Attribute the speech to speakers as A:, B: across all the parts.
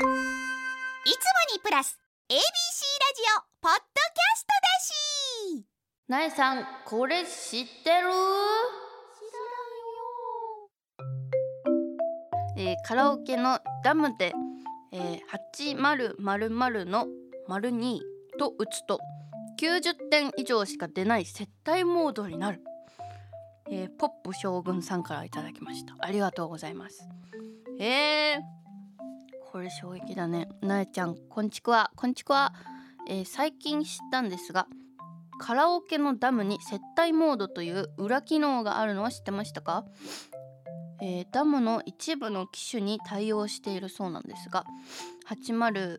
A: いつもにプラス ABC ラジオポッドキャストだし。
B: なえさんこれ知ってる？えー、カラオケのダムで、えー、8000の丸2と打つと90点以上しか出ない接待モードになる、えー、ポップ将軍さんからいただきました。ありがとうございます。えー、これ衝撃だね。なえちゃんこんちくわ。こんちくわ、えー、最近知ったんですがカラオケのダムに接待モードという裏機能があるのは知ってましたか？えー、ダムの一部の機種に対応しているそうなんですが8000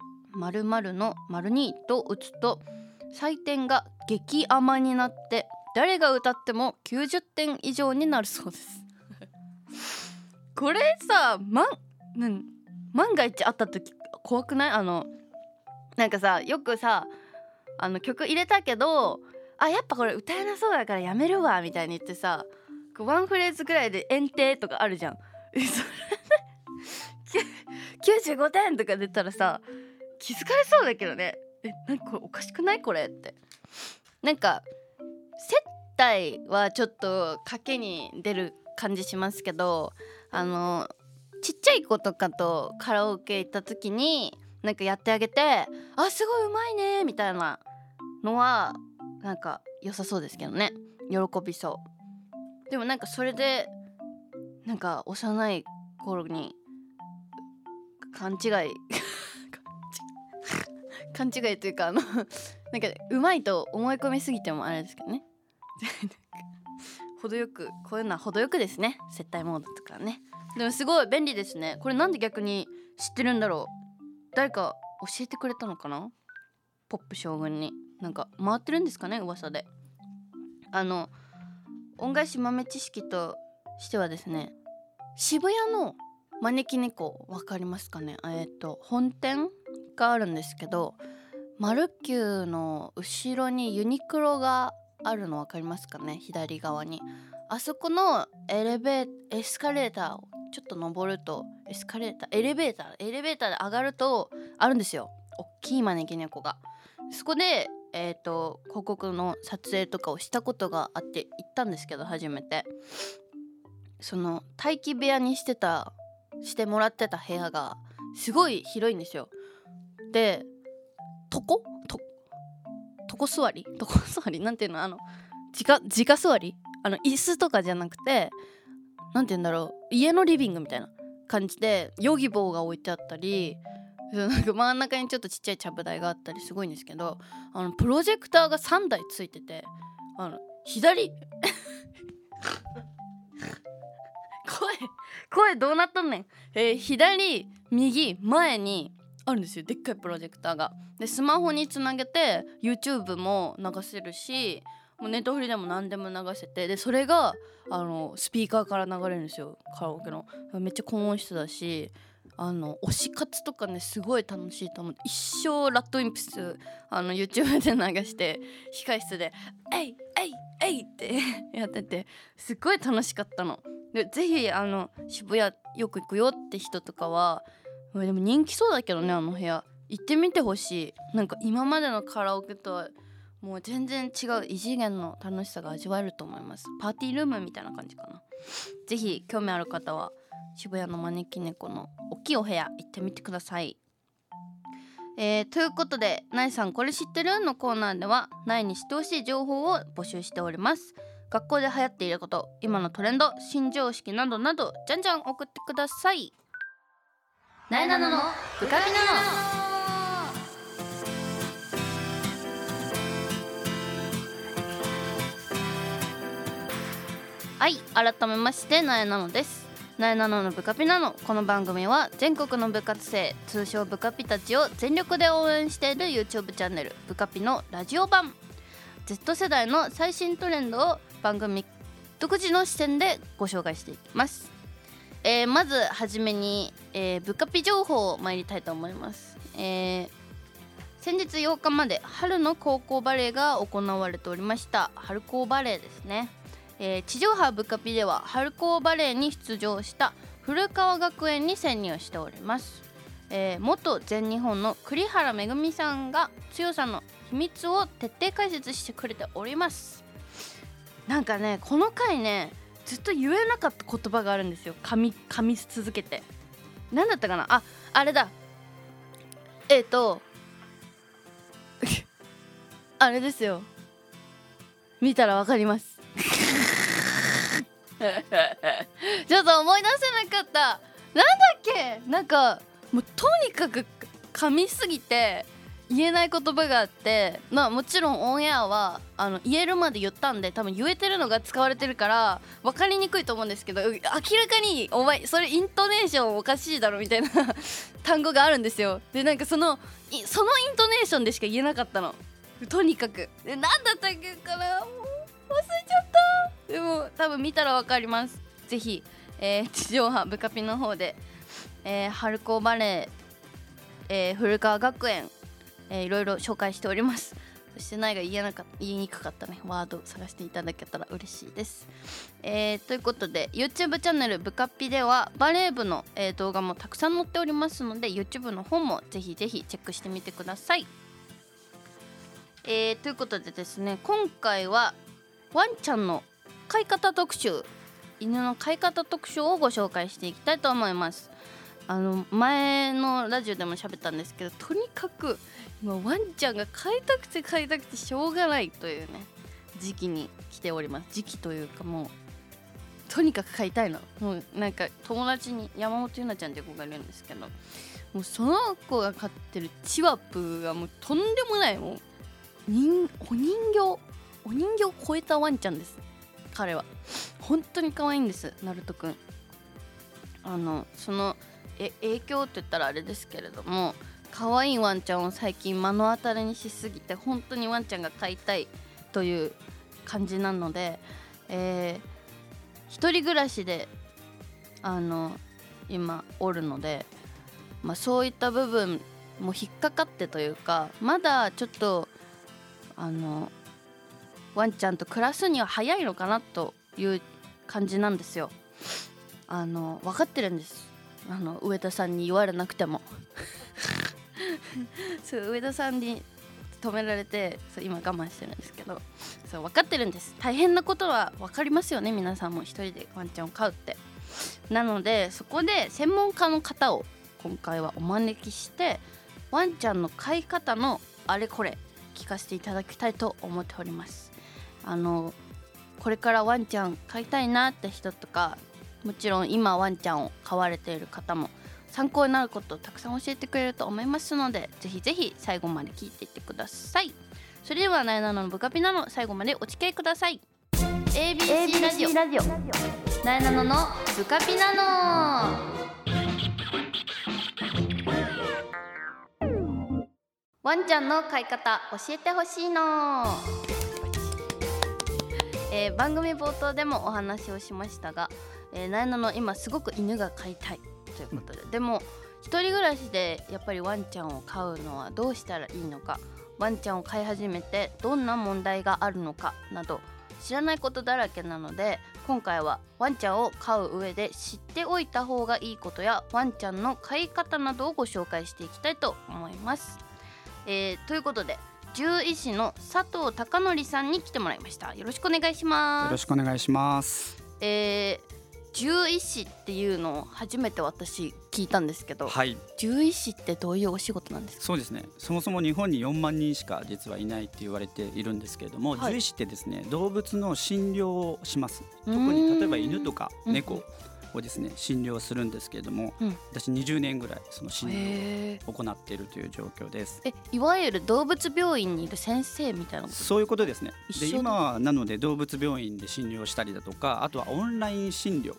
B: の02と打つと採点が激甘になって誰が歌っても90点以上になるそうです。これさ万万が一あった時怖くない？あのなんかさよくさあの曲入れたけどあやっぱこれ歌えなそうだからやめるわみたいに言ってさワンフレーズぐらいで「炎帝」とかあるじゃん。95点とか出たらさ気づかれそうだけどね。えなんかこれおかしくないこれって。なんか接待はちょっと賭けに出る感じしますけどあのちっちゃい子とかとカラオケ行った時になんかやってあげて「あすごいうまいね」みたいなのはなんか良さそうですけどね。喜びそう。でもなんかそれでなんか幼い頃に勘違い 勘違いというかあのなんかうまいと思い込みすぎてもあれですけどね。程よくこういうのは程よくですね。接待モードとかね。でもすごい便利ですね。これなんで逆に知ってるんだろう。誰か教えてくれたのかな？ポップ将軍に。なんか回ってるんですかね噂で。あの恩返し豆知識としてはですね渋谷の招き猫分かりますかね？えっ、と本店があるんですけどマルキューの後ろにユニクロがあるの分かりますかね？左側に。あそこのエレベエスカレーターをちょっと登るとエスカレーターエレベーターエレベーターで上がるとあるんですよ。おっきい招き猫が。そこでえーと、広告の撮影とかをしたことがあって行ったんですけど初めて。その待機部屋にしてたしてもらってた部屋がすごい広いんですよ。で床？床座り？床座り？なんていうの？あの直直座り？あの椅子とかじゃなくて何て言うんだろう？家のリビングみたいな感じでヨギボーが置いてあったりなんか真ん中にちょっとちっちゃいちゃぶ台があったりすごいんですけどあのプロジェクターが3台ついててあの左 声声どうなっとんねん、えー、左右前にあるんですよでっかいプロジェクターがでスマホにつなげて YouTube も流せるしもうネットフリでも何でも流せてでそれがあのスピーカーから流れるんですよカラオケのめっちゃ高音質だしあの推し活とかねすごい楽しいと思って一生ラッドインプスあの YouTube で流して控室で「えいえいえい!」って やっててすっごい楽しかったの。でぜひあの渋谷よく行くよって人とかはでも人気そうだけどねあの部屋。行ってみてほしい。なんか今までのカラオケとはもう全然違う異次元の楽しさが味わえると思います。パーティールームみたいな感じかな。ぜひ興味ある方は渋谷の招き猫の大きいお部屋行ってみてください。えー、ということで「なえさんこれ知ってる?」のコーナーではなえに知ってほしい情報を募集しております。学校で流行っていること今のトレンド新常識などなどじゃんじゃん送ってください。なえなののブカビなのはい改めましてなえなのです。なえなののブカピなの。この番組は全国の部活生通称ブカピたちを全力で応援している YouTube チャンネルブカピのラジオ版。Z 世代の最新トレンドを番組独自の視点でご紹介していきます、えー、まずはじめに、えー、ブカピ情報を参りたいと思います、えー、先日8日まで春の高校バレーが行われておりました。春高バレーですね。えー、地上波ブカピでは春高バレーに出場した古川学園に潜入しております。えー元全日本の栗原めぐみさんが強さの秘密を徹底解説してくれております。なんかねこの回ねずっと言えなかった言葉があるんですよ。噛み噛み続けて。何だったかな？ああれだ。えっ、と あれですよ。見たらわかります。ちょっと思い出せなかった。なんだっけ？なんかもうとにかく噛みすぎて言えない言葉があってまあもちろんオンエアはあの言えるまで言ったんで多分言えてるのが使われてるから分かりにくいと思うんですけど明らかにお前それイントネーションおかしいだろみたいな 単語があるんですよ。でなんかそのそのイントネーションでしか言えなかったの。とにかく。で何だったっけかな？忘れちゃった。でも多分見たら分かります。ぜひ、えー地上波ブカピの方で、えー春高バレー、えー古川学園、えーいろいろ紹介しております。そしてないが言えなか言いにくかったね。ワードを探していただけたら嬉しいです、えーということで YouTube チャンネルブカッピではバレー部の、えー動画もたくさん載っておりますので YouTube の方もぜひぜひチェックしてみてください。えーということでですね今回はワンちゃんの飼い方特集犬の飼い方特集をご紹介していきたいと思います。あの前のラジオでも喋ったんですけどとにかく今ワンちゃんが飼いたくて飼いたくてしょうがないというね時期に来ております。時期というかもうとにかく飼いたいの。もうなんか友達に山本ゆなちゃんって子がいるんですけどもうその子が飼ってるチワプがもうとんでもないもう人お人形お人形を超えたワンちゃんです。彼は。本当に可愛いんですナルトくん。あのそのえ影響って言ったらあれですけれども可愛いワンちゃんを最近目の当たりにしすぎて本当にワンちゃんが飼いたいという感じなので、えー一人暮らしであの今おるので、まあ、そういった部分も引っかかってというかまだちょっとあのワンちゃんと暮らすには早いのかなという感じなんですよ。あの分かってるんですあの上田さんに言われなくても。そう上田さんに止められてそう今我慢してるんですけど。そう分かってるんです。大変なことは分かりますよね皆さんも一人でワンちゃんを飼うって。なのでそこで専門家の方を今回はお招きしてワンちゃんの飼い方のあれこれ聞かせていただきたいと思っております。あのこれからワンちゃん飼いたいなって人とかもちろん今ワンちゃんを飼われている方も参考になることをたくさん教えてくれると思いますのでぜひぜひ最後まで聞いていってください。それでは「なえなののブカピナの最後までお付き合いください。ABC ラジオ。なえなののブカピナの。ワンちゃんの飼い方教えてほしいの。えー番組冒頭でもお話をしましたが、えー、なえなの今すごく犬が飼いたいということで、でも一人暮らしでやっぱりワンちゃんを飼うのはどうしたらいいのか。ワンちゃんを飼い始めてどんな問題があるのかなど知らないことだらけなので今回はワンちゃんを飼う上で知っておいた方がいいことやワンちゃんの飼い方などをご紹介していきたいと思います。えーということで獣医師の佐藤貴則さんに来てもらいました。よろしくお願いします。
C: よろしくお願いします。
B: えー獣医師っていうのを初めて私聞いたんですけど、
C: はい、
B: 獣医師ってどういうお仕事なんですか？
C: そうですね。そもそも日本に4万人しか実はいないって言われているんですけれども、
B: はい。
C: 獣医師ってですね、動物の診療をします。特に例えば犬とか
B: うん
C: 猫をですね、診療するんですけれども、
B: うん。
C: 私20年ぐらいその診療を行っているという状況です。
B: えいわゆる動物病院にいる先生みたいな
C: そういうことですね。で今はなので動物病院で診療したりだとか、あとはオンライン診療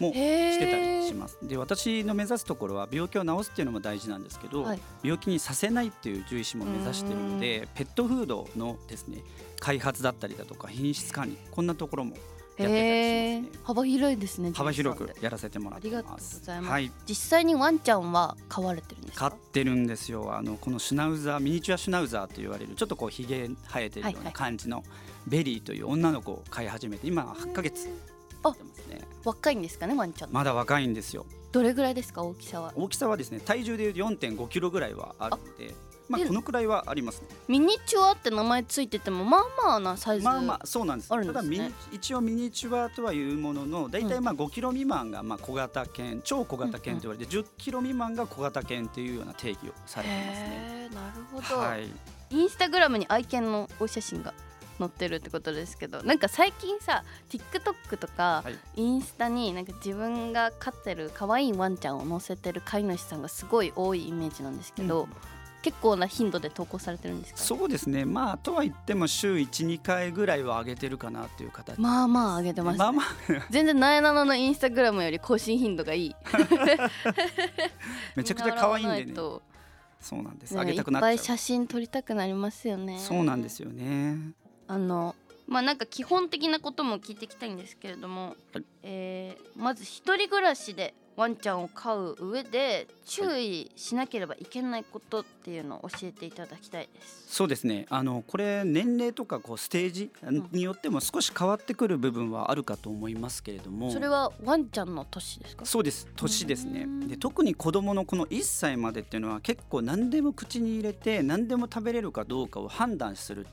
C: もしてたりします。で私の目指すところは病気を治すっていうのも大事なんですけど、
B: はい。
C: 病気にさせないっていう獣医師も目指しているのでペットフードのですね開発だったりだとか品質管理こんなところもやってたりしますね。
B: 幅広いですね
C: 幅広くやらせてもらってます。
B: ありがとうございます。
C: はい、
B: 実際にワンちゃんは飼われてるんです
C: 飼ってるんですよ。あのこのシュナウザーミニチュアシュナウザーと言われるちょっとこうひげ生えてるような感じのベリーという女の子を飼い始めて今8ヶ月ってますね。
B: 若いんですかねワンちゃん。
C: まだ若いんですよ。
B: どれぐらいですか大きさは？
C: 大きさはですね体重でいう4 5キロぐらいはあるのでまあ
B: で
C: このくらいはありますね。
B: ミニチュアって名前ついててもまあまあなサイズ
C: まあまあそうなんです。
B: ね。
C: ただ一応ミニチュアとはいうものの大体まあ5キロ未満がまあ小型犬超小型犬と言われて10キロ未満が小型犬っていうような定義をされてますね。
B: なるほど、
C: はい。
B: インスタグラムに愛犬のお写真が載ってるってことですけどなんか最近さ TikTok とか
C: はい。
B: インスタになんか自分が飼ってる可愛いワンちゃんを載せてる飼い主さんがすごい多いイメージなんですけど、
C: うん
B: 結構な頻度で投稿されてるんですか？
C: そうですね。まあとは言っても週12回ぐらいは上げてるかなっていう形。
B: まあまあ上げてます、ね。
C: まあまあ。
B: 全然なえなののインスタグラムより更新頻度がいい。
C: めちゃくちゃ可愛いんでね。そうなんです。
B: ね
C: 上げたくなっちゃう。
B: いっぱい写真撮りたくなりますよね。
C: そうなんですよね。
B: あのまあなんか基本的なことも聞いていきたいんですけれども、
C: はい。
B: えーまず一人暮らしでワンちゃんを飼う上で注意しなければいけないことっていうのを教えていただきたいです。
C: そうですね。あのこれ年齢とかこうステージ
B: ん。
C: によっても少し変わってくる部分はあるかと思いますけれども。
B: それはワンちゃんの年ですか？
C: そうです。年ですね。
B: うん。
C: で特に子どものこの1歳までっていうのは結構何でも口に入れて何でも食べれるかどうかを判断する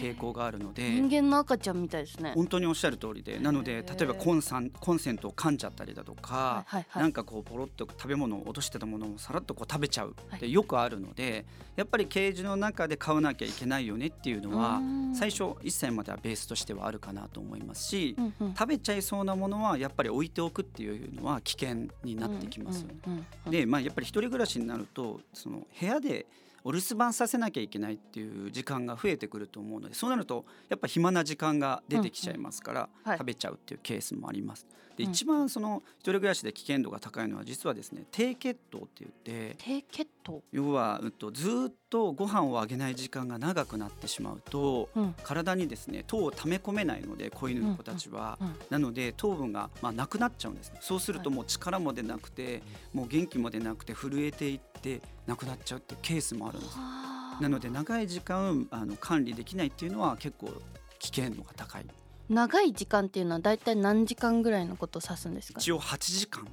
C: 傾向があるので。
B: 人間の赤ちゃんみたいですね。
C: 本当におっしゃる通りで。なの
B: へ
C: で
B: ー
C: 例えばコンサンコンセントを噛んじゃったりだとか、
B: はいはいはい。
C: なんかこうポロッと食べ物を落としてたものをさらっとこう食べちゃうっ
B: はい。
C: てよくあるので、やっぱりケージの中で飼わなきゃいけないよねっていうのは
B: うん
C: 最初1歳まではベースとしてはあるかなと思いますし、
B: うんうん
C: 食べちゃいそうなものはやっぱり置いておくっていうのは危険になってきますよね。でまあやっぱり一人暮らしになるとその部屋でお留守番させなきゃいけないっていう時間が増えてくると思うのでそうなるとやっぱ暇な時間が出てきちゃいますから、
B: はい
C: 食べちゃうっていうケースもあります。で
B: うん
C: 一番その一人暮らしで危険度が高いのは実はですね低血糖って言って
B: 低血糖？
C: 要は、うんと、ずーっとご飯をあげない時間が長くなってしまうと
B: うん。
C: 体にですね糖を溜め込めないので子犬の子たちは。
B: うん
C: なので糖分がまあなくなっちゃうんですね。そうすると
B: はい。
C: もう力も出なくてもう元気も出なくて震えていってなくなっちゃうっていうケースもあるんです。
B: はあ。
C: なので長い時間あの管理できないっていうのは結構危険度が高い。
B: 長い時間っていうのはだいたい何時間ぐらいのことを指すんですか？
C: 一応8時間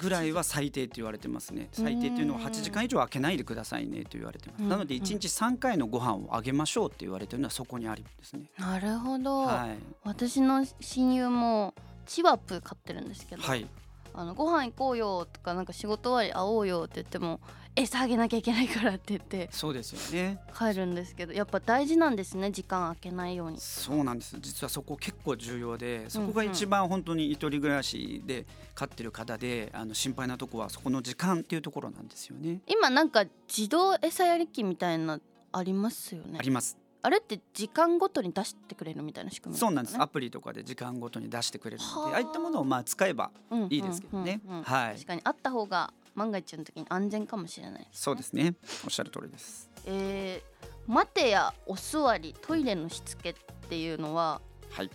C: ぐらいは最低と言われてますね。最低というのは8時間以上空けないでくださいねと言われてます。
B: うん。
C: なので1日3回のご飯をあげましょうって言われてるのはそこにあるんですね。
B: なるほど。
C: はい。
B: 私の親友もチワプ飼ってるんですけど、
C: はい
B: あのご飯行こうよとかなんか仕事終わり会おうよって言っても餌あげなきゃいけないからって言って
C: そうですよね。
B: 帰るんですけどやっぱ大事なんですね時間空けないように。
C: そうなんです。実はそこ結構重要でそこが一番本当に一人暮らしで飼ってる方であの心配なとこはそこの時間っていうところなんですよね。
B: 今なんか自動餌やり機みたいなありますよね。
C: あります
B: あれって時間ごとに出してくれるみたいな仕組み
C: そうなんです。アプリとかで時間ごとに出してくれるの
B: はあ。
C: でああいったものをまあ使えば
B: うん
C: いいですけどね。
B: うんうんうん。
C: はい。
B: 確かにあった方が万が一の時に安全かもしれない。
C: そうですね。おっしゃる通りです。
B: えー、待てやお座りトイレのしつけっていうのは
C: はい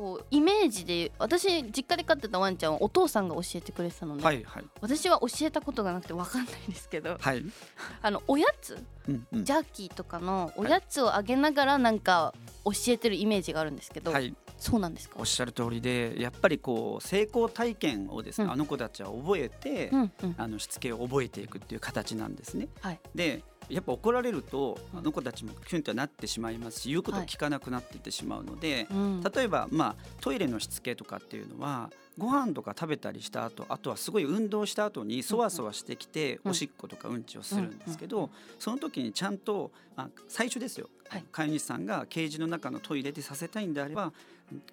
B: こうイメージで私実家で飼ってたワンちゃんはお父さんが教えてくれてたので、
C: はいはい。
B: 私は教えたことがなくて分かんないんですけど。
C: はい。
B: あのおやつ
C: うんうん。
B: ジャーキーとかのおやつをあげながらなんか教えてるイメージがあるんですけど、
C: はい。
B: そうなんですか？
C: おっしゃる通りでやっぱりこう成功体験をですね、
B: うん。
C: あの子たちは覚えて、
B: うんうん。
C: あのしつけを覚えていくっていう形なんですね。
B: はい。
C: でやっぱ怒られると
B: うん
C: あの子たちもキュンとなってしまいますし言うことを聞かなくなっていってしまうので、
B: うん。
C: 例えば、まあ、トイレのしつけとかっていうのはご飯とか食べたりした後あとはすごい運動した後にそわそわしてきて、
B: うん。
C: おしっことかうんちをするんですけど、その時にちゃんと、まあ、最初ですよ、
B: はい。
C: 飼い主さんがケージの中のトイレでさせたいんであれば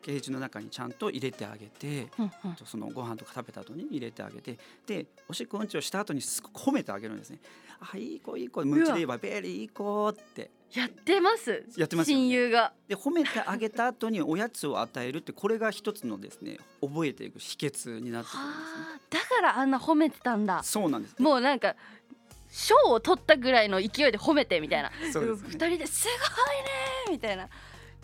C: ケージの中にちゃんと入れてあげて。
B: うんうん。
C: とそのご飯とか食べた後に入れてあげてでおしっこうんちをした後にすごく褒めてあげるんですね。あいい子いい子うちで言えばベリーいい子って。
B: やってます。
C: やってますよね。
B: 親友が。
C: で褒めてあげた後におやつを与えるってこれが一つのですね覚えていく秘訣になってくるんですね。
B: はあだからあんな褒めてたんだ。
C: そうなんです。
B: もうなんか賞を取ったぐらいの勢いで褒めてみたいな。
C: そうですね。
B: 二人ですごいねみたいな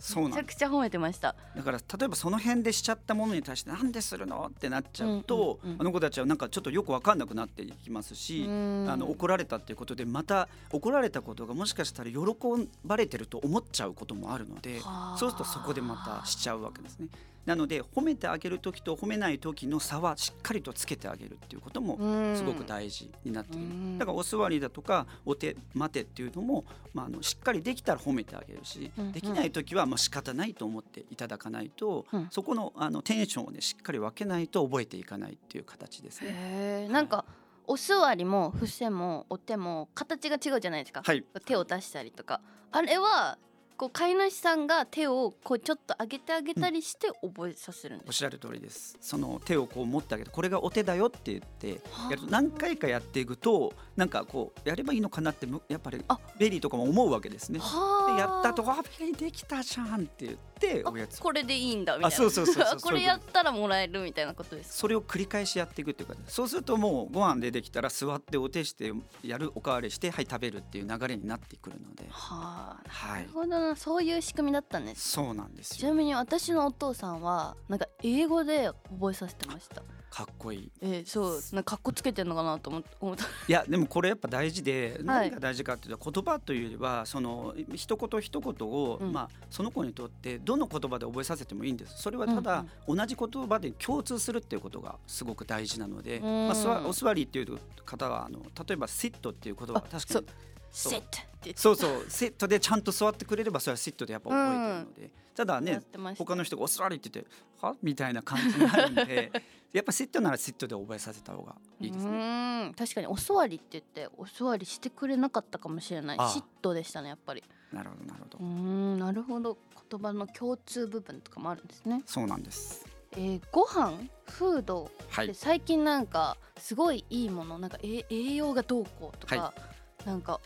C: そう。
B: めちゃくちゃ褒めてました。
C: だから例えばその辺でしちゃったものに対してなんでするの？ってなっちゃうと、
B: うんうんうん。
C: あの子たちはなんかちょっとよくわかんなくなっていきますし、あの怒られたっていうことでまた怒られたことがもしかしたら喜ばれてると思っちゃうこともあるので、そうするとそこでまたしちゃうわけですね。なので褒めてあげる時と褒めない時の差はしっかりとつけてあげるっていうことも
B: うん。
C: すごく大事になってくる、
B: うん。
C: だからお座りだとかお手待てっていうのも、まあ、あのしっかりできたら褒めてあげるし、
B: うん
C: できない時はまあ仕方ないと思っていただかないと、
B: うん。
C: そこのあのテンションをねしっかり分けないと覚えていかないっていう形ですね。
B: なんかお座りも伏せもお手も形が違うじゃないですか、
C: はい。
B: 手を出したりとか。あれはこう飼い主さんが手をこうちょっと上げてあげたりして覚えさせるんです
C: おっしゃる通りです。その手をこう持ってあげてこれがお手だよって言ってやると何回かやっていくとなんかこうやればいいのかなってむやっぱり
B: あ
C: ベリーとかも思うわけですね。
B: はあ。
C: でやったと「あベリーできたじゃん」って言って
B: あ
C: おやつ。
B: これでいいんだみたいな。
C: あそうそうそうそう。
B: これやったらもらえるみたいなことです
C: それを繰り返しやっていくっていうか？そうするともうご飯出てきたら座ってお手してやるおかわりしてはい食べるっていう流れになってくるので。
B: はあ
C: は
B: あなるほどな。そういう仕組みだったんです
C: そうなんですよ。
B: ちなみに私のお父さんはなんか英語で覚えさせてました
C: かっこいい。
B: えー、そうなんかかっこつけてんのかなと思っ思った。
C: いやでもこれやっぱ大事で
B: はい。
C: 何が大事かっていうと言葉というよりはその一言一言を、
B: うん。
C: まあその子にとってどの言葉で覚えさせてもいいんです。それはただ、同じ言葉で共通するっていうことがすごく大事なので、
B: うん。
C: まあ、すわお座りっていう方はあの例えば「シット」っていう言葉は確か
B: そう。
C: に
B: セット
C: そうそう。セットでちゃんと座ってくれればそれはシットでやっぱ覚えてるので、ただ
B: やっ
C: ね他の人が「お座り」って言って「は?」みたいな感じになるんで やっぱシットならシットで覚えさせた方がいいです
B: う
C: ね。
B: 確かにお座りって言ってお座りしてくれなかったかもしれない。
C: ああ。
B: 嫉妬でしたねやっぱり。
C: なるほどなるほど。
B: うーんなるほど。言葉の共通部分とかもあるんですね。
C: そうなんです。
B: えー、ご飯フード
C: はい。
B: で最近なんかすごいいいものなんかえ栄養がどうこうとか、
C: は
B: なんか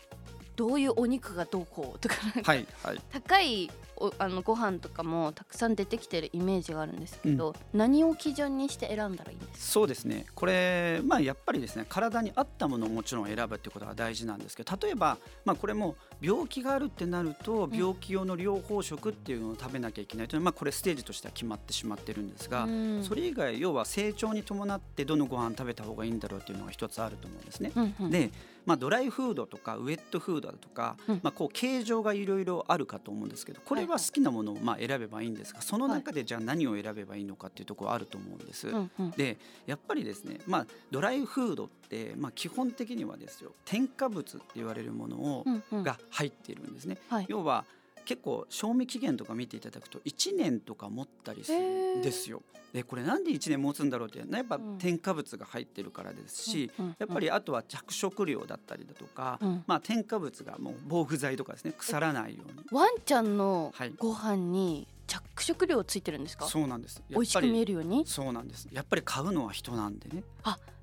B: どういうお肉がどうこうとかなんか
C: はいはい。
B: 高いおあのご飯とかもたくさん出てきてるイメージがあるんですけど、何を基準にして選んだらいいんです
C: そうですね。これまあやっぱりですね体に合ったものをもちろん選ぶってことが大事なんですけど例えばまあこれも病気があるってなると
B: ん。
C: 病気用の療法食っていうのを食べなきゃいけないというのはまあこれステージとしては決まってしまってるんですが、
B: うん。
C: それ以外要は成長に伴ってどのご飯食べた方がいいんだろうっていうのが一つあると思うんですね。
B: うんうん。
C: で、まあ、ドライフードとかウェットフードだとか、
B: うん。
C: まあ、こう形状がいろいろあるかと思うんですけどこれは好きなものをまあ選べばいいんですがその中でじゃあ何を選べばいいのかっていうところはあると思うんです。
B: うんうん。
C: でやっぱりですね、まあ、ドライフードって、まあ、基本的にはですよ添加物って言われるものを、が入っているんですね。
B: はい。
C: 要は結構賞味期限とか見ていただくと1年とか持ったりするんですよ。でこれなんで1年持つんだろうってやっぱ
B: うん
C: 添加物が入ってるからですし、
B: うんうん
C: やっぱりあとは着色料だったりだとか、
B: うん
C: まあ、添加物がもう防腐剤とかですね腐らないように。
B: ワンちゃんの
C: はい
B: ご飯に着色料ついてるんですか、
C: そうなんです。
B: 美味しく見えるように？
C: そうなんです。やっぱり買うのは人なんでね。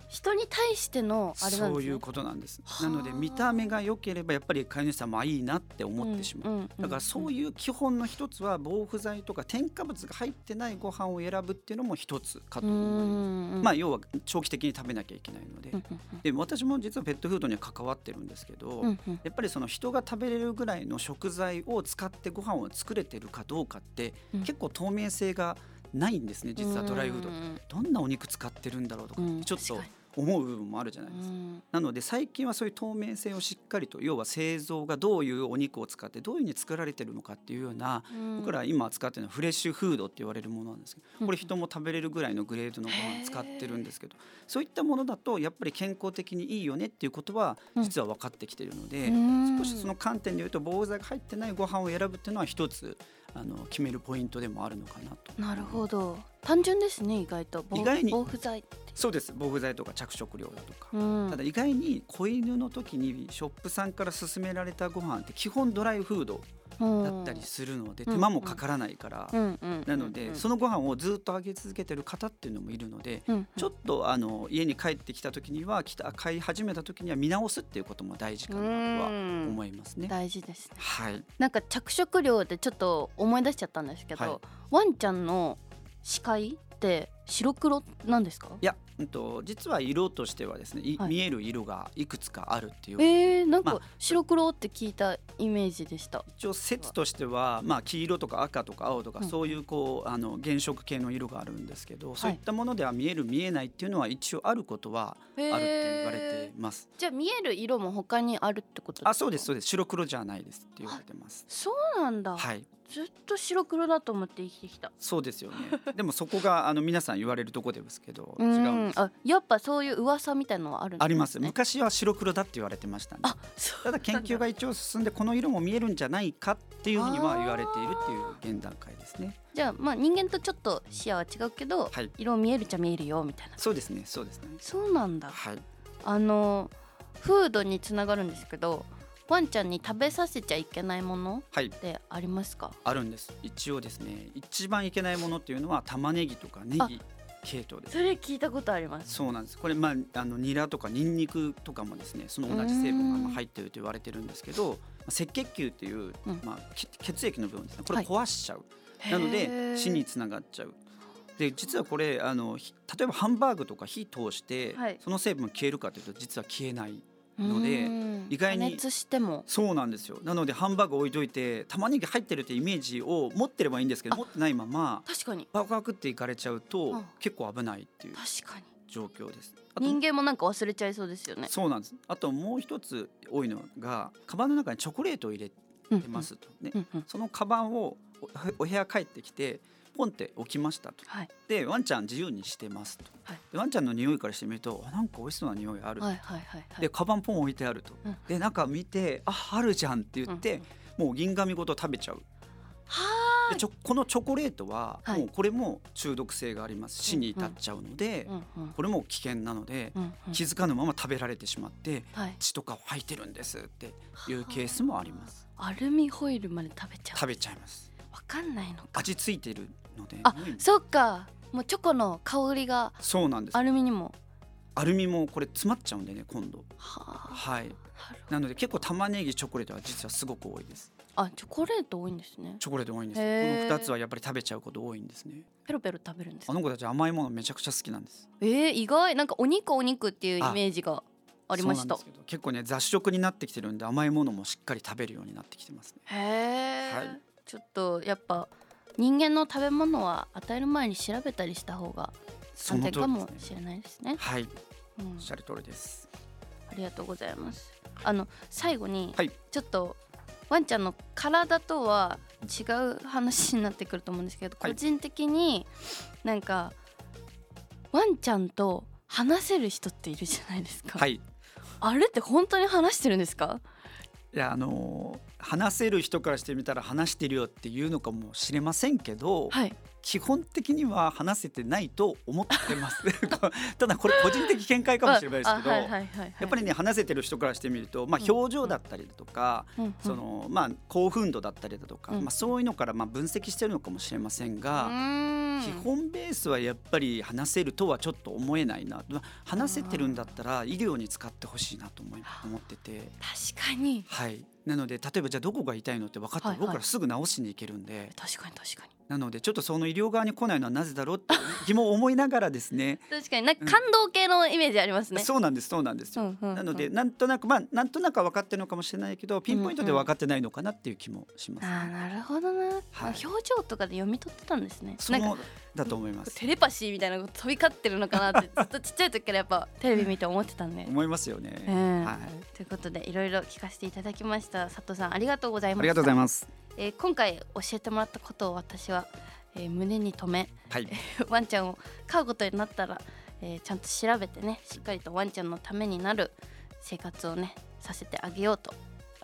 B: 人に対してのあれなんですね。
C: そういうことなんです。
B: はあ。
C: なので見た目が良ければやっぱり飼い主さんもあいいなって思ってしまう。
B: んんん。
C: だからそういう基本の一つは防腐剤とか添加物が入ってないご飯を選ぶっていうのも一つかと
B: う
C: 思います。
B: ん
C: まあ要は長期的に食べなきゃいけないので。
B: うんうん。
C: で私も実はペットフードには関わってるんですけど、
B: うんうん。
C: やっぱりその人が食べれるぐらいの食材を使ってご飯を作れてるかどうかって、
B: うん。
C: 結構透明性がないんですね実はドライフード。どんなお肉使ってるんだろうとか
B: うん
C: ちょっと思う部分もあるじゃない
B: に
C: ですか。
B: うん。
C: なので最近はそういう透明性をしっかりと要は製造がどういうお肉を使ってどういうふうに作られてるのかっていうような
B: うん。
C: 僕ら今扱ってるのはフレッシュフードって言われるものなんですけどこれ人も食べれるぐらいのグレードのご飯使ってるんですけどそういったものだとやっぱり健康的にいいよねっていうことは実は分かってきているので
B: うん。
C: 少しその観点で言うと防腐剤が入ってないご飯を選ぶっていうのは一つあの決めるポイントでもあるのかなと。
B: なるほど。単純ですね意外と。防
C: 意外に。
B: 防腐剤。
C: そうです。防腐剤とか着色料だとか。
B: うん。
C: ただ意外に子犬の時にショップさんから勧められたご飯って基本ドライフードだったりするので
B: うん
C: 手間もかからないから。なのでそのご飯をずっとあげ続けてる方っていうのもいるので
B: うん
C: ちょっとあの家に帰ってきた時には来た買い始めた時には見直すっていうことも大事かなとは
B: うん。
C: 思いますね。
B: 大事ですね。
C: はい。
B: なんか着色料でちょっと思い出しちゃったんですけど、
C: はい。
B: ワンちゃんの視界って白黒なんですか？
C: いや、うん、と実は色としてはですね、い
B: はい。
C: 見える色がいくつかあるっていう、
B: えー、なんか
C: まあ
B: 白黒って聞いたイメージでした。
C: 一応説としては、まあ、黄色とか赤とか青とか、
B: うん。
C: そういうこうあの原色系の色があるんですけど、そういったものでは見える見えないっていうのは一応あることはあるって言われています。
B: じゃあ見える色も他にあるってことですか？
C: あそうですそうです。白黒じゃないですって言われてます。
B: そうなんだ、
C: はい
B: ずっと白黒だと思って生きてきた。
C: そうですよね。でもそこがあの皆さん言われるところですけど
B: う
C: 違うんです。
B: んあやっぱそういう噂みたいのはあるね。
C: あります。昔は白黒だって言われてましたね。
B: あそう
C: ただ研究が一応進んでこの色も見えるんじゃないかっていうふうには言われているっていう現段階ですね。
B: じゃあまあ人間とちょっと視野は違うけど、
C: はい。
B: 色見えるっちゃ見えるよみたいな。
C: そうですねそうですね。
B: そうなんだ。
C: はい。
B: あのフードにつながるんですけどワンちゃんに食べさせちゃいけないもの
C: はい。
B: ってありますか？
C: あるんです。一応ですね一番いけないものっていうのは玉ねぎとかネギ系統です。
B: それ聞いたことあります。
C: そうなんです。これまああのニラとかニンニクとかもですねその同じ成分がまあ入ってると言われてるんですけどまあ赤血球っていう、
B: うん。
C: まあ、血血液の部分ですね。これ
B: はい。
C: 壊しちゃう、なの
B: へ
C: で
B: ー
C: 死につながっちゃう。で実はこれあのひ例えばハンバーグとか火通して、
B: はい。
C: その成分消えるかというと実は消えないので
B: うん。
C: 意外に
B: 加熱しても。
C: そうなんですよ。なのでハンバーグ置いといて玉ねぎ入ってるってイメージを持ってればいいんですけど
B: あ
C: 持ってないまま
B: 確かに。
C: バクバクっていかれちゃうと、
B: うん。
C: 結構危ないっていう
B: 確かに。
C: 状況です。
B: 人間もなんか忘れちゃいそうですよね。
C: そうなんです。あともう一つ多いのがカバンの中にチョコレートを入れ
B: うん
C: てますと、ね。そのカバンをおお部屋帰ってきてポンって置きましたと。
B: はい。
C: でワンちゃん自由にしてますと、
B: はい。
C: でワンちゃんの匂いからしてみるとあなんか美味しそうな匂いある、
B: はいはいはいはい。
C: でカバンポン置いてあると、
B: うん。
C: で中見てああるじゃんって言って、もう銀紙ごと食べちゃう。
B: は
C: でちょこのチョコレートは
B: はい。
C: もうこーも中毒性があります。死に至っちゃうので、これも危険なので、
B: うんうん。
C: 気づかぬまま食べられてしまって
B: はい
C: 血とかを吐いてるんですっていうケースもあります。
B: アルミホイルまで食べちゃう。
C: 食べちゃいます。
B: わかんないのか。
C: 味ついてるので。
B: あ
C: うん
B: そっか。もうチョコの香りが
C: そうなんです。
B: アルミにも。
C: アルミもこれ詰まっちゃうんでね今度。
B: はあ。
C: はい。
B: な
C: ので結構玉ねぎチョコレートは実はすごく多いです。
B: あチョコレート多いんですね。
C: チョコレート多いんです。この2つはやっぱり食べちゃうこと多いんですね。
B: ペロペロ食べるんですか？
C: あの子たち甘いものめちゃくちゃ好きなんです。
B: えー、意外。なんかお肉お肉っていうイメージがありました。
C: 結構ね雑食になってきてるんで甘いものもしっかり食べるようになってきてますね。
B: へえ、
C: はい。
B: ちょっとやっぱ人間の食べ物は与える前に調べたりした方が
C: そ
B: 安全かもしれないですね。
C: はい
B: うん
C: おっしゃる通りです
B: ありがとうございます。あの最後に
C: はい
B: ちょっとワンちゃんの体とは違う話になってくると思うんですけど、
C: はい
B: 個人的になんかワンちゃんと話せる人っているじゃないですか。
C: はい
B: あれって本当に話してるんですか？
C: いやあのー話せる人からしてみたら話してるよっていうのかもしれませんけど、
B: はい。
C: 基本的には話せてないと思ってます。ただこれ個人的見解かもしれないですけど、やっぱりね話せてる人からしてみると、まあ、
B: うん
C: 表情だったりだとか、
B: うんうん。
C: そのまあ、興奮度だったりだとか、
B: うん。
C: まあ、そういうのからまあ分析してるのかもしれません
B: う
C: が、
B: ーん。
C: 基本ベースはやっぱり話せるとはちょっと思えないな。まあ話せてるんだったら医療に使ってほしいなと思い思ってて。
B: 確かに。
C: はい、なので例えばじゃあどこが痛いのって分かったら僕らすぐ治しに行けるんで、
B: 確かに確かに
C: なのでちょっとその医療側に来ないのはなぜだろうって 疑問を思いながらですね。
B: 確かになん。か感動系のイメージありますね。
C: そうなんですそうなんですよ、
B: うんうんうん。
C: なのでなんとなくまあなんとなくは分かってるのかもしれないけどピンポイントで分かってないのかなっていう気もします、
B: あーなるほどな、あ表情とかで読み取ってたんですね。
C: そうだと思います。
B: テレパシーみたいなこと飛び交ってるのかなって ずっとちっちゃい時からやっぱテレビ見て思ってたんで。
C: 思いますよね、
B: うん。
C: はい、
B: ということでいろいろ聞かせていただきました。佐藤さんありがとうございました。
C: ありがとうございます
B: えー今回教えてもらったことを私は、えー胸に留め
C: はい。
B: ワンちゃんを飼うことになったら、えーちゃんと調べてねしっかりとワンちゃんのためになる生活をねさせてあげようと、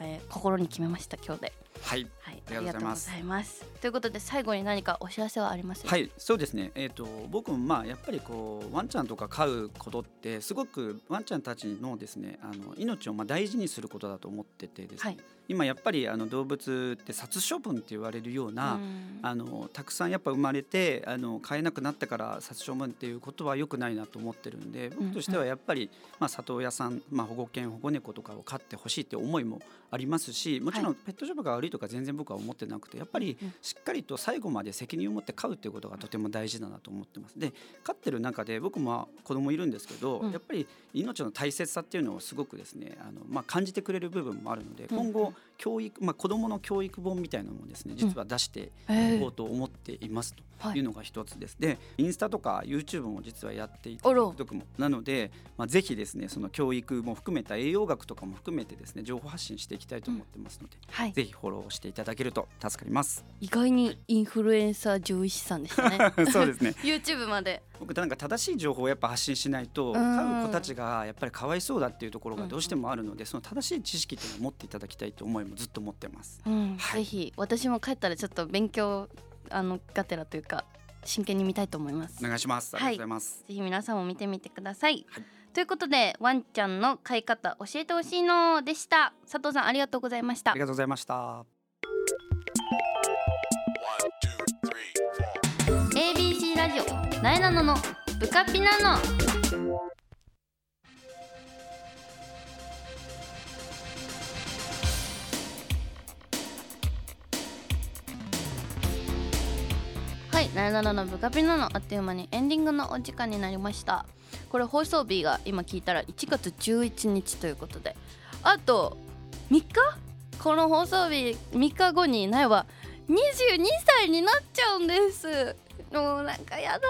B: えー心に決めました今日で。
C: はい。
B: はい、
C: ありがとうございます。
B: ということで最後に何かお知らせはあります？
C: はい。いそうですね。えっ、と僕もまあやっぱりこうワンちゃんとか飼うことってすごくワンちゃんたちのですねあの命をまあ大事にすることだと思っててですね、
B: はい
C: 今やっぱりあの動物って殺処分って言われるような、
B: うん。
C: あのたくさんやっぱ生まれてあの飼えなくなってから殺処分っていうことは良くないなと思ってるんで僕としてはやっぱり、まあ、里親さん、まあ、保護犬保護猫とかを飼ってほしいって思いもありますしもちろんペットショップが悪いとか全然僕は思ってなくてやっぱり
B: うん
C: しっかりと最後まで責任を持って飼うっていうことがとても大事だなと思ってます。で飼ってる中で僕も子供いるんですけど、
B: うん。
C: やっぱり命の大切さっていうのをすごくですねあの、まあ、感じてくれる部分もあるので
B: うん。
C: 今後教育、まあ、子供の教育本みたいなのもですね実は出して
B: え
C: いこうと思っていますと
B: はい。
C: いうのが一つです。でインスタとか YouTube も実はやっていて TikTok も。なので、まあ、ぜひですねその教育も含めた栄養学とかも含めてですね情報発信していきたいと思ってますので、
B: はい。
C: ぜひフォローしていただけると助かります。
B: 意外にインフルエンサー上位師さんでしたね。
C: そうですね。
B: YouTube まで
C: 僕なんか正しい情報をやっぱ発信しないと
B: ん。
C: 飼う子たちがやっぱりかわいそうだっていうところがどうしてもあるのでその正しい知識っていうのを持っていただきたいと思いもずっと持ってます。
B: うん、
C: はい。
B: ぜひ私も帰ったらちょっと勉強あのがてらというか真剣に見たいと思います。
C: お願いします。ありがとうございます。
B: ぜひ皆さんも見てみてください、
C: はい。
B: ということでワンちゃんの飼い方教えてほしいのでした。佐藤さんありがとうございました。
C: ありがとうございました。
B: なえなののブカピナの。はいなえなののブカピナのあっという間にエンディングのお時間になりました。これ放送日が今聞いたら1月11日ということで。あと3日？この放送日3日後になえは22歳になっちゃうんです。もうなんかやだな。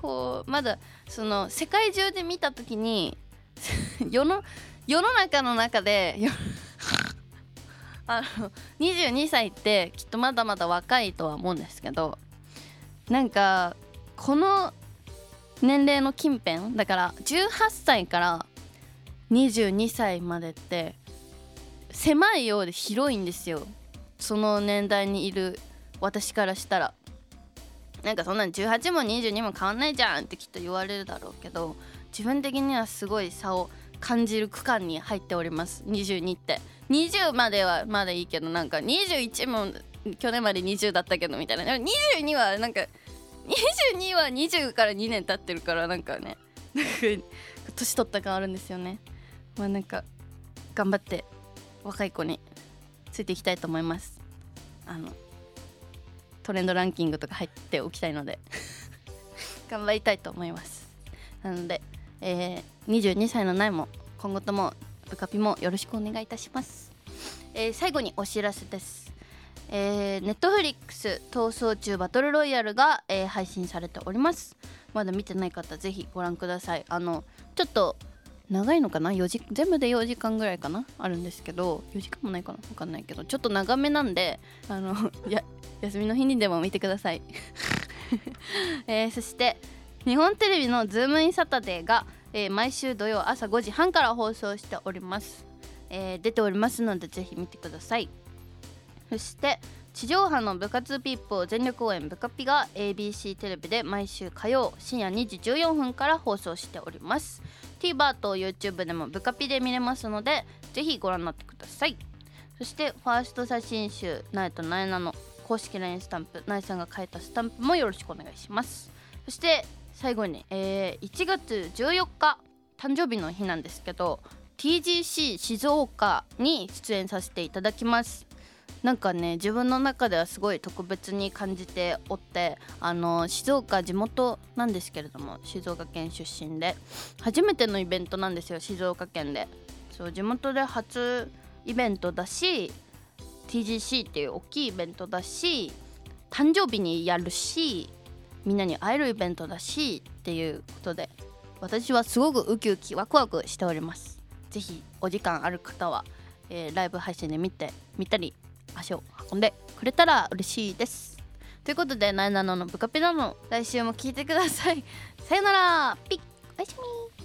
B: こうまだその世界中で見た時に 世の世の中の中で あの22歳ってきっとまだまだ若いとは思うんですけどなんかこの年齢の近辺だから18歳から22歳までって狭いようで広いんですよ。その年代にいる私からしたら。なんかそんなん18も22も変わんないじゃんってきっと言われるだろうけど自分的にはすごい差を感じる区間に入っております。22って。20まではまだいいけどなんか21も去年まで20だったけどみたいな。でも22はなんか22は20から2年経ってるからなんかね年取った感あるんですよね。まあなんか頑張って若い子についていきたいと思います。あのトレンドランキングとか入っておきたいので 頑張りたいと思います。なので、えー、22歳の苗も今後ともブカピもよろしくお願いいたします、えー最後にお知らせです。えー、ネットフリックス逃走中バトルロイヤルが、えー配信されております。まだ見てない方ぜひご覧ください。あのちょっと長いのかな？4時全部で4時間ぐらいかな？あるんですけど4時間もないかな？分かんないけどちょっと長めなんであの や休みの日にでも見てください、えーそして日本テレビの「ズームインサタデーが、えー毎週土曜朝5時半から放送しております、えー出ておりますのでぜひ見てください。そして地上波の部活ピップを全力応援部カピが ABC テレビで毎週火曜深夜2時14分から放送しております。TVer と YouTube でも部カピで見れますのでぜひご覧になってください。そしてファースト写真集「ナエとナエナ」の公式 LINE スタンプナエさんが書いたスタンプもよろしくお願いします。そして最後に、えー1月14日誕生日の日なんですけど TGC 静岡に出演させていただきます。なんかね自分の中ではすごい特別に感じておってあの静岡地元なんですけれども静岡県出身で初めてのイベントなんですよ静岡県で。そう地元で初イベントだし TGC っていう大きいイベントだし誕生日にやるしみんなに会えるイベントだしっていうことで私はすごくウキウキワクワクしております。ぜひお時間ある方は、えーライブ配信で見て見たり足を運んでくれたら嬉しいです。ということで「なえなののブカピナの来週も聞いてください。さよなら。ピッ。おやすみ。